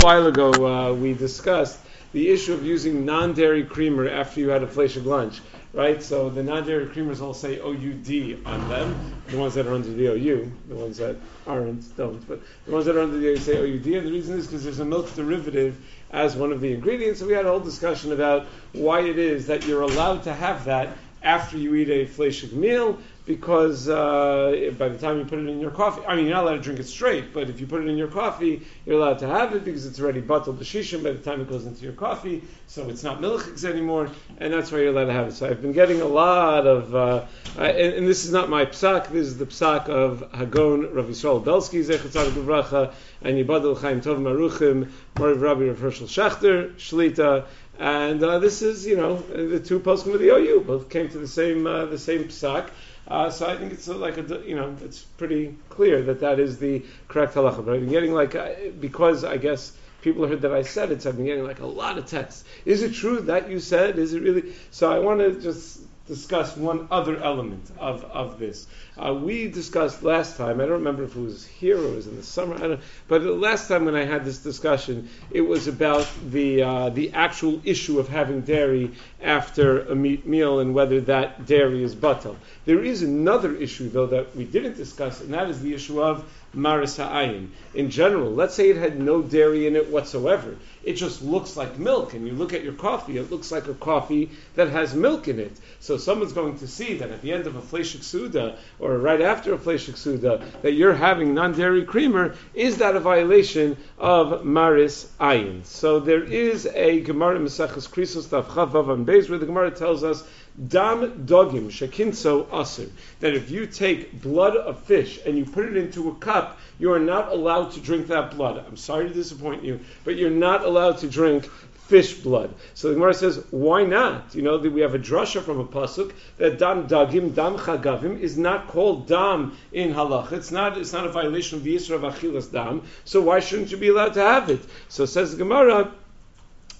A while ago, uh, we discussed the issue of using non-dairy creamer after you had a fleshig lunch, right? So the non-dairy creamers all say OUD on them. The ones that are under the OU, the ones that aren't don't, but the ones that are under the OU say OUD, and the reason is because there's a milk derivative as one of the ingredients. So we had a whole discussion about why it is that you're allowed to have that after you eat a fleshig meal, because uh, by the time you put it in your coffee, I mean, you're not allowed to drink it straight, but if you put it in your coffee, you're allowed to have it because it's already bottled to shishim by the time it goes into your coffee, so it's not milchiks anymore, and that's why you're allowed to have it. So I've been getting a lot of, uh, and, and, this is not my psak, this is the psak of Hagon Rav Yisrael Belsky, Zechat Duvracha, and Yibadul Chaim Tov Maruchim, Moriv Rabbi Rav Hershel Schachter, Shlita, and uh, this is, you know, the two poskim of the OU both came to the same uh, the same psak. Uh, so I think it's like a, you know, it's pretty clear that that is the correct halacha. But I've been getting like, uh, because I guess people heard that I said it, so I've been getting like a lot of texts. Is it true that you said? Is it really? So I want to just discuss one other element of, of this. Uh, we discussed last time, I don't remember if it was here or it was in the summer, I don't, but the last time when I had this discussion, it was about the, uh, the actual issue of having dairy after a meat meal and whether that dairy is batal. There is another issue, though, that we didn't discuss, and that is the issue of maris ha'ayin. In general, let's say it had no dairy in it whatsoever. It just looks like milk, and you look at your coffee, it looks like a coffee that has milk in it. So someone's going to see that at the end of a fleshik suda, or right after a fleshik suda, that you're having non-dairy creamer, is that a violation of maris ayin? So there is a Gemara Maseches Krisos Tav Chavav Beis where the Gemara tells us Dam dogim shekinso asir. That if you take blood of fish and you put it into a cup, you are not allowed to drink that blood. I'm sorry to disappoint you, but you're not allowed to drink fish blood. So the Gemara says, why not? You know, we have a drasha from a pasuk that dam dagim, dam chagavim is not called dam in halach. It's not. It's not a violation of the Yisra of achilas dam. So why shouldn't you be allowed to have it? So says the Gemara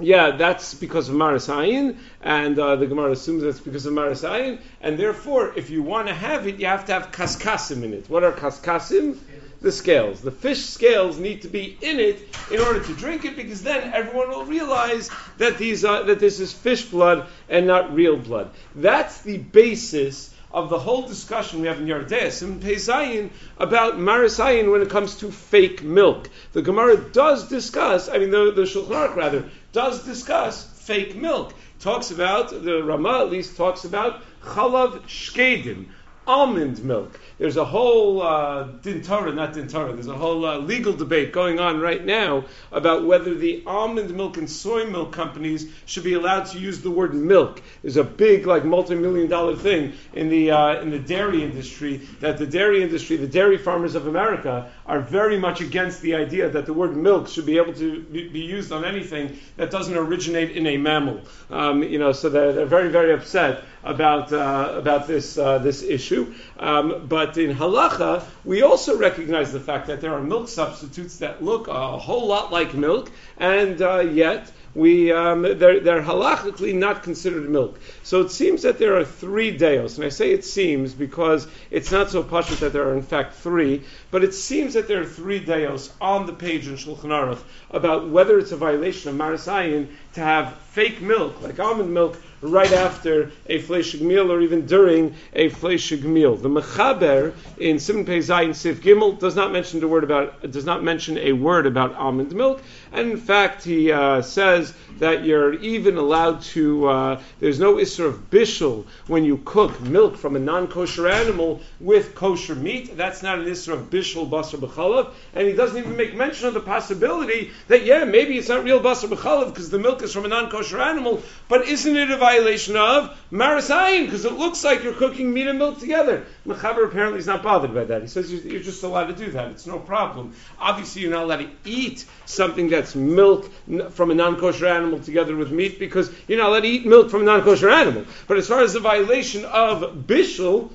yeah, that's because of Maris Ayin, and uh, the Gemara assumes that's because of Maris Ayin, and therefore, if you want to have it, you have to have kaskasim in it. What are kaskasim? The scales. The fish scales need to be in it in order to drink it, because then everyone will realize that these uh, that this is fish blood and not real blood. That's the basis of the whole discussion we have in Yardes and Peizayin about Marisayin when it comes to fake milk. The Gemara does discuss, I mean, the, the Shulchan Aruch rather, does discuss fake milk. Talks about, the Rama at least talks about chalav shkedim, almond milk. There's a whole uh, din Torah, not din Torah. There's a whole uh, legal debate going on right now about whether the almond milk and soy milk companies should be allowed to use the word milk. There's a big, like, multi-million dollar thing in the uh, in the dairy industry that the dairy industry, the dairy farmers of America, are very much against the idea that the word milk should be able to be used on anything that doesn't originate in a mammal. Um, you know, so they're, they're very, very upset about uh, about this uh, this issue. Um, but in halacha, we also recognize the fact that there are milk substitutes that look a whole lot like milk, and uh, yet we um, they're, they're halachically not considered milk. So it seems that there are three deos, and I say it seems because it's not so pashut that there are in fact three, but it seems that there are three deos on the page in Shulchan Aruch about whether it's a violation of Marasayin to have fake milk, like almond milk, right after a fleshig meal or even during a fleshig meal. The Mechaber in Siman Pei Zayin Sif Gimel does not mention the word about does not mention a word about almond milk, and in fact he uh, says that you're even allowed to. Uh, there's no isser of bishul when you cook milk from a non-kosher animal with kosher meat. That's not an isser of bishul basar b'chalav, and he doesn't even make mention of the possibility that yeah maybe it's not real basar b'chalav because the milk is from a non-kosher animal, but isn't it a violation of marasayin because it looks like you're cooking meat and milk together? Mechaber apparently is not bothered by that. He says you're just allowed to do that. It's no problem. Obviously, you're not allowed to eat something that's milk from a non-kosher animal together with meat because you're not allowed to eat milk from a non-kosher animal. But as far as the violation of bishul,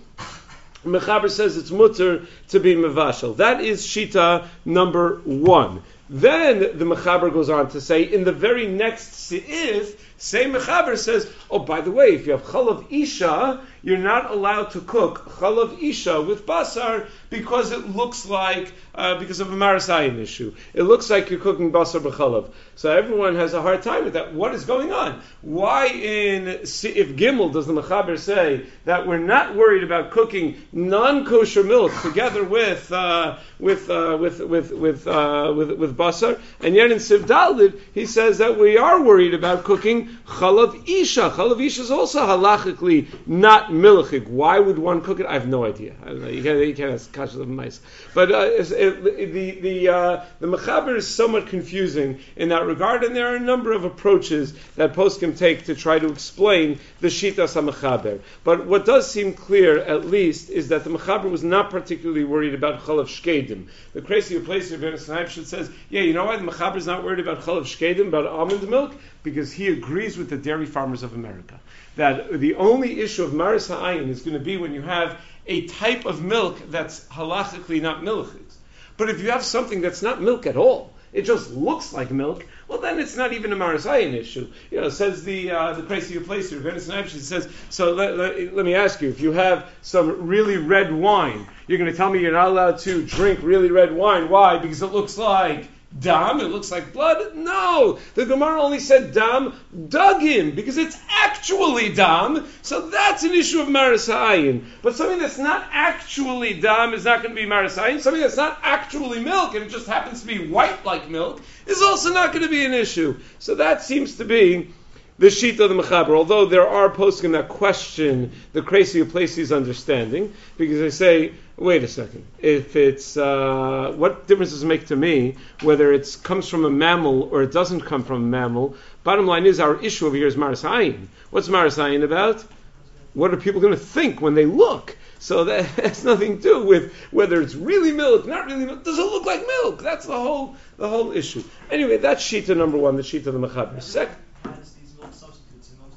Mechaber says it's mutter to be mevashel. That is shita number one. Then the Mechaber goes on to say, in the very next se'if, Same Mechaber says, oh, by the way, if you have chalav isha, you're not allowed to cook chalav isha with basar because it looks like, uh, because of a marasayin issue. It looks like you're cooking basar b'chalav. So everyone has a hard time with that. What is going on? Why in, if Gimel does the Mechaber say that we're not worried about cooking non-kosher milk together with, uh, with, uh, with, with, with, uh, with, with basar, and yet in Sivdalid, he says that we are worried about cooking chalav isha. Chalav isha is also halachically not milchig. Why would one cook it? I have no idea. I don't know. You can't, you can't ask kasha of mice. But uh, it, the the uh, the mechaber is somewhat confusing in that regard, and there are a number of approaches that poskim take to try to explain the shitas mechaber. But what does seem clear, at least, is that the mechaber was not particularly worried about chalav shkedim. The Kreisi u'Pleisi of Snipeshit says, yeah, you know why the mechaber is not worried about chalav shkedim, about almond milk, because he agrees with the dairy farmers of America that the only issue of maris ha'ayin is going to be when you have a type of milk that's halachically not milchig. But if you have something that's not milk at all, it just looks like milk, well then it's not even a marasayan issue. You know, says the uh, the Kreisi u'Pleisi here, Venice says, so let, let, let, me ask you, if you have some really red wine, you're going to tell me you're not allowed to drink really red wine. Why? Because it looks like dam, it looks like blood. No, the Gemara only said dam dugim because it's actually dam. So that's an issue of marasayin. But something that's not actually dam is not going to be marasayin. Something that's not actually milk and it just happens to be white like milk is also not going to be an issue. So that seems to be the sheet of the Mechaber, although there are poskim that question the Kreisi u'Pleisi's understanding, because they say, wait a second, if it's, uh, what difference does it make to me whether it comes from a mammal or it doesn't come from a mammal? Bottom line is, our issue over here is Maris Ayin. What's Maris Ayin about? What are people going to think when they look? So that has nothing to do with whether it's really milk, not really milk. Does it look like milk? That's the whole the whole issue. Anyway, that's sheet number one, the sheet of the Mechaber. Second.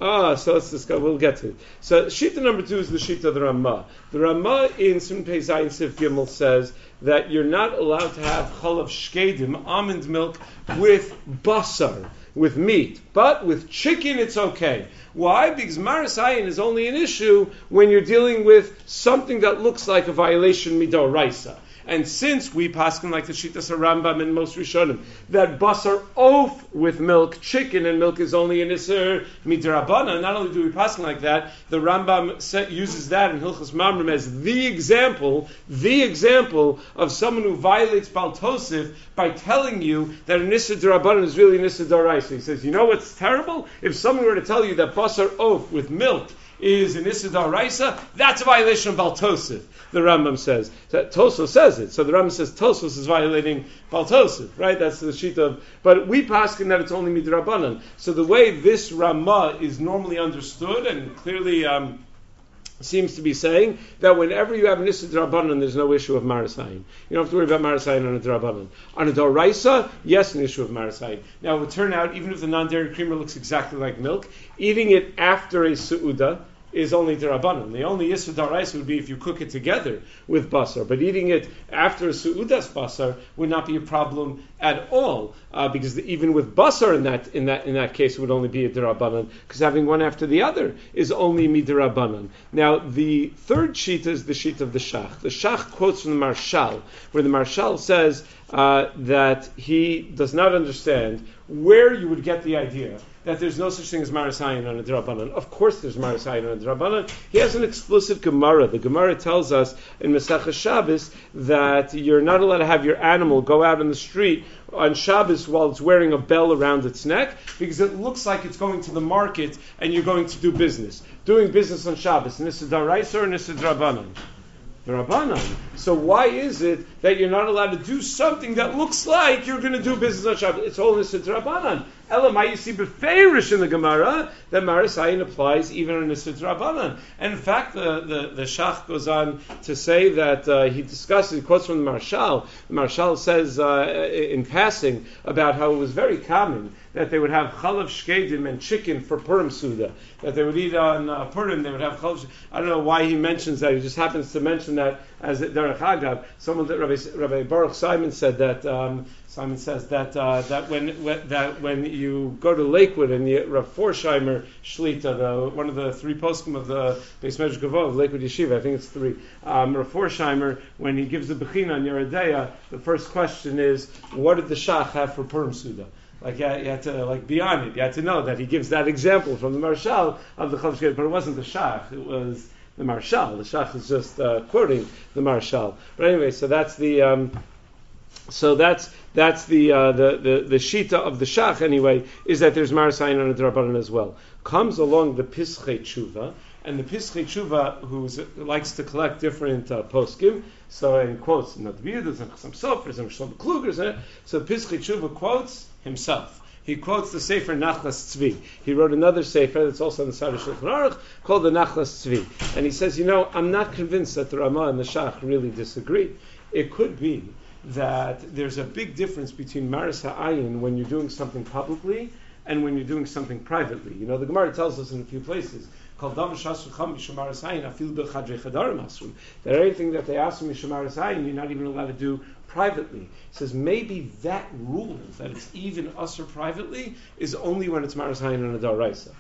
Ah, so let's discuss. We'll get to it. So shita number two is the shita of the Ramah. The Ramah in Pei Zayin Sif Gimel says that you're not allowed to have chalav shkedim, almond milk, with basar, with meat, but with chicken it's okay. Why? Because marasayin is only an issue when you're dealing with something that looks like a violation midoraisa. And since we paskin like the Shitas Rambam and most Rishonim, that basar oaf with milk, chicken and milk is only an Isser midrabana, not only do we paskin like that, the Rambam set, uses that in Hilchas Mamrim as the example, the example of someone who violates Baltosif by telling you that an Isser Drabanan is really an Isser Doraisa. He says, you know what's terrible? If someone were to tell you that basar oaf with milk is an Issa Raisa, that's a violation of Baltosif, the Rambam says. So Tosos says it. So the Rambam says Tosos is violating Baltosif, right? That's the sheet of. But we paskin that it's only Midrabanan. So the way this Ramah is normally understood and clearly. Um, seems to be saying that whenever you have an Issa Drabanan, there's no issue of Marasayin. You don't have to worry about Marasayin on a Drabanan. On a Doraisa, yes, an issue of Marasayin. Now, it would turn out, even if the non dairy creamer looks exactly like milk, eating it after a Su'uda, is only derabanan. The only yisra daraisa would be if you cook it together with basar, but eating it after suudas basar would not be a problem at all, uh, because the, even with basar in that in that in that case it would only be a derabanan, because having one after the other is only midirabanan. Now the third sheet is the sheet of the shach. The shach quotes from the Maharshal, where the Maharshal says uh, that he does not understand where you would get the idea that there's no such thing as Marasayan on a Drabanan. Of course there's Marasayan on a Drabanan. He has an explicit Gemara. The Gemara tells us in Masach Shabbos that you're not allowed to have your animal go out in the street on Shabbos while it's wearing a bell around its neck because it looks like it's going to the market and you're going to do business. Doing business on Shabbos. And this is Daraisa or this is Drabanan? the Rabbanan. So why is it that you're not allowed to do something that looks like you're going to do business on Shabbat? It's all Nisid Rabbanan. Elamai, you see beferish in the Gemara that Marisayin applies even on Nisid Rabbanan. And in fact, the, the, the Shach goes on to say that uh, he discusses, he quotes from the Maharshal. The Maharshal says uh, in passing about how it was very common that they would have chalav shkedim and chicken for Purim Suda. That they would eat on uh, Purim, they would have chalav. I don't know why he mentions that. He just happens to mention that as Derech Agav. Someone that Rabbi, Rabbi Baruch Simon said that. Um, Simon says that uh, that when, when, that when you go to Lakewood and the Rav Forchheimer Shlita, the, one of the three poskim of the Beis Medrash Govoha of Lakewood Yeshiva, I think it's three. Um, Rav Forchheimer, when he gives the Bechina on Yoreh De'ah, the first question is, what did the Shach have for Purim Suda? Like you had, you had, to like be on it. You had to know that he gives that example from the Marshal of the Chav but it wasn't the Shach. It was the Marshal. The Shach is just uh, quoting the Marshal. But anyway, so that's the. Um, so that's that's the, uh, the, the the shita of the shach anyway is that there's marasayin on a drabanan as well. Comes along the pischei tshuva, and the pischei tshuva who likes to collect different uh, poskim. So in quotes, not the some sofers and some klugers. Eh? So pischei tshuva quotes himself. He quotes the Sefer Nachlas Tzvi. He wrote another Sefer that's also on the side of Shulchan Aruch called the Nachlas Tzvi. And he says, you know, I'm not convinced that the Ramah and the Shach really disagree. It could be that there's a big difference between maris ha'ayin when you're doing something publicly and when you're doing something privately. You know, the Gemara tells us in a few places, that anything that they ask from Mishamaris you're not even allowed to do privately. It says maybe that rule, that it's even usher privately, is only when it's Maris Ayin on a Daraisa.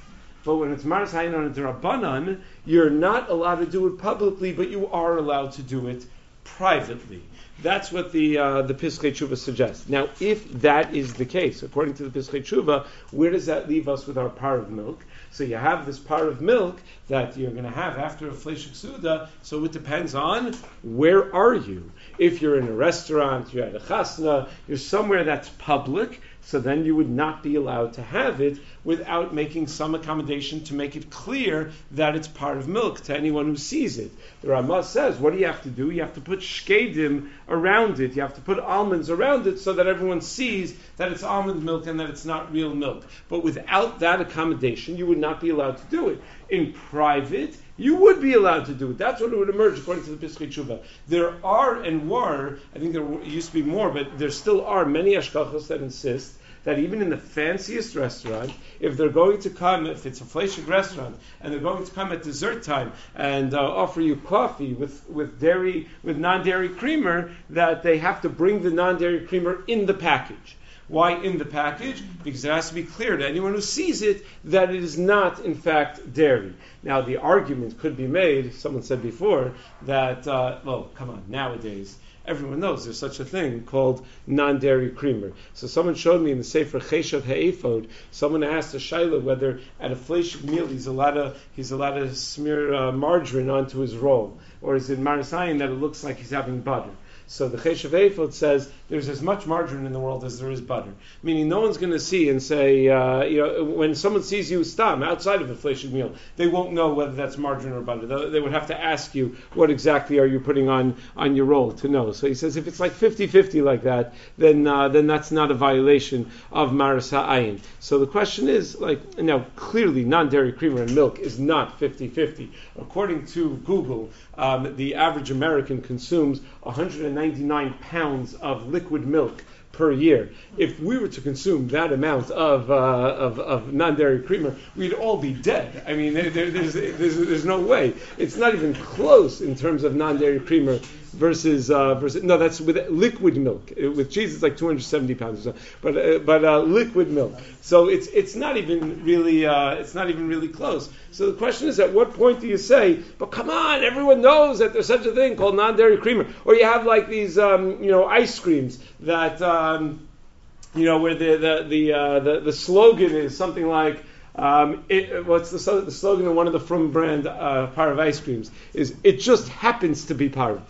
But when it's Maris Ayin on a Darabanan, you're not allowed to do it publicly, but you are allowed to do it privately. That's what the uh, the Pischei Tshuva suggests. Now, if that is the case, according to the Pischei Tshuva, where does that leave us with our parve milk? So you have this parve milk that you're going to have after a fleshik suda. So it depends on where are you. If you're in a restaurant, you're at a chasna, you're somewhere that's public so then you would not be allowed to have it without making some accommodation to make it clear that it's part of milk to anyone who sees it. The Ramah says, what do you have to do? You have to put shkedim around it. You have to put almonds around it so that everyone sees that it's almond milk and that it's not real milk. But without that accommodation, you would not be allowed to do it. In private, you would be allowed to do it. That's what it would emerge according to the Pischei Tshuva. There are and were, I think there used to be more, but there still are many ashkachos that insist that even in the fanciest restaurant, if they're going to come, if it's a fleshig restaurant, and they're going to come at dessert time and uh, offer you coffee with, with dairy, with non-dairy creamer, that they have to bring the non-dairy creamer in the package. Why in the package? Because it has to be clear to anyone who sees it that it is not, in fact, dairy. Now, the argument could be made, someone said before, that, uh, well, come on, nowadays, everyone knows there's such a thing called non-dairy creamer. So someone showed me in the Sefer Cheshav Ha'efod, someone asked a Shaila whether at a flesh meal he's allowed to, he's allowed to smear uh, margarine onto his roll, or is it marasayan that it looks like he's having butter. So the Cheshav Eifod says there's as much margarine in the world as there is butter. Meaning no one's going to see and say, uh, you know, when someone sees you stam outside of a fleshig meal, they won't know whether that's margarine or butter. They would have to ask you, what exactly are you putting on, on your roll to know. So he says if it's like 50-50 like that, then, uh, then that's not a violation of Maris Ha'ayin. So the question is, like, now clearly non-dairy creamer and milk is not 50-50. According to Google, um, the average American consumes 199 pounds of liquid milk per year. If we were to consume that amount of, uh, of, of, non-dairy creamer, we'd all be dead. I mean, there, there's, there's, there's, no way. It's not even close in terms of non-dairy creamer versus uh, versus no, that's with liquid milk. With cheese, it's like 270 pounds or so, but uh, but uh, liquid milk. So it's it's not even really uh, it's not even really close. So the question is, at what point do you say, but come on, everyone knows that there's such a thing called non-dairy creamer, or you have like these um, you know ice creams that. Um, you know where the the the, uh, the the slogan is something like um, it, what's the, the, slogan of one of the Frum brand uh, Parv ice creams is it just happens to be Parv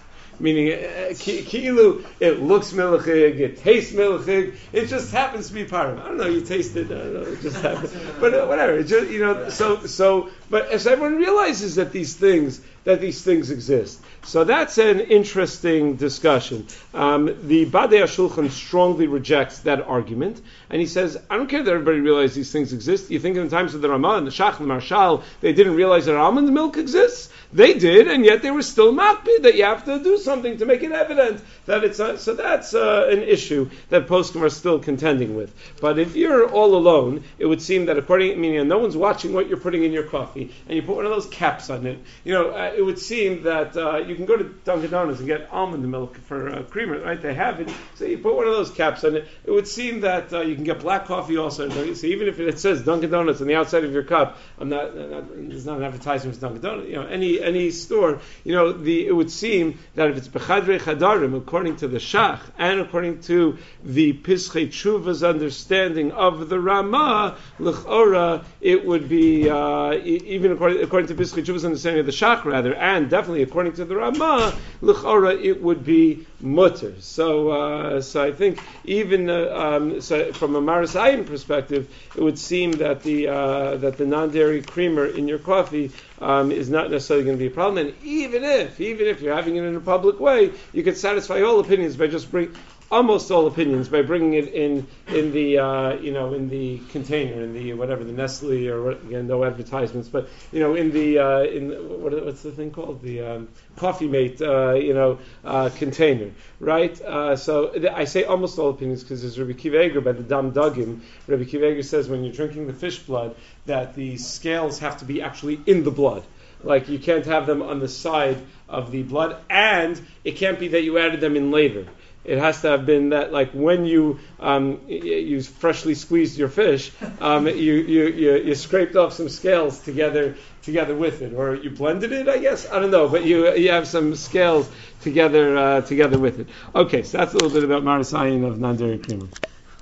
meaning uh, ki'ilu, it looks milchig, it tastes milchig, it just happens to be part of it. I don't know, you taste it, I don't know, it just happens. But uh, whatever, just, you know, so, so, but as everyone realizes that these things, that these things exist. So that's an interesting discussion. Um, the Badei Shulchan strongly rejects that argument, and he says, I don't care that everybody realizes these things exist. You think in the times of the Ramah and the Shach and the Maharshal, they didn't realize that almond milk exists? They did, and yet they were still makpid that you have to do something to make it evident that it's so that's uh, an issue that poskim are still contending with. But if you're all alone, it would seem that according, meaning no one's watching what you're putting in your coffee, and you put one of those caps on it. You know, uh, it would seem that uh, you can go to Dunkin' Donuts and get almond milk for uh, creamer, right? They have it. So you put one of those caps on it. It would seem that uh, you can get black coffee also. So even if it says Dunkin' Donuts on the outside of your cup, I'm not, not there's not an advertisement for Dunkin' Donuts. You know, any any store, you know, the it would seem that if it's bechadre chadarim, according to the Shach and according to the Pischei Tshuva's understanding of the Ramah, l'chora, it would be uh, even according, according to Pischei Tshuva's understanding of the Shach rather, and definitely according to the Ramah, l'chora, it would be mutter. So, uh, so I think even uh, um, so from a Marasayan perspective, it would seem that the uh, that the non-dairy creamer in your coffee um, is not necessarily going to be a problem. And even if, even if you're having it in a public way, you could satisfy all opinions by just bring almost all opinions by bringing it in in the uh, you know in the container in the whatever the Nestle or what, again no advertisements but you know in the uh, in what, what's the thing called? The um, coffee mate uh, you know uh, container right? Uh, so th- I say almost all opinions because there's Rabbi Kiva by the Dam Dugim. Rabbi Kiva says when you're drinking the fish blood that the scales have to be actually in the blood. Like you can't have them on the side of the blood and it can't be that you added them in later it has to have been that, like when you um, you freshly squeezed your fish, um, you, you, you, you scraped off some scales together together with it, or you blended it. I guess I don't know, but you you have some scales together uh, together with it. Okay, so that's a little bit about Marasayan of non-dairy creamer.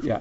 Yeah.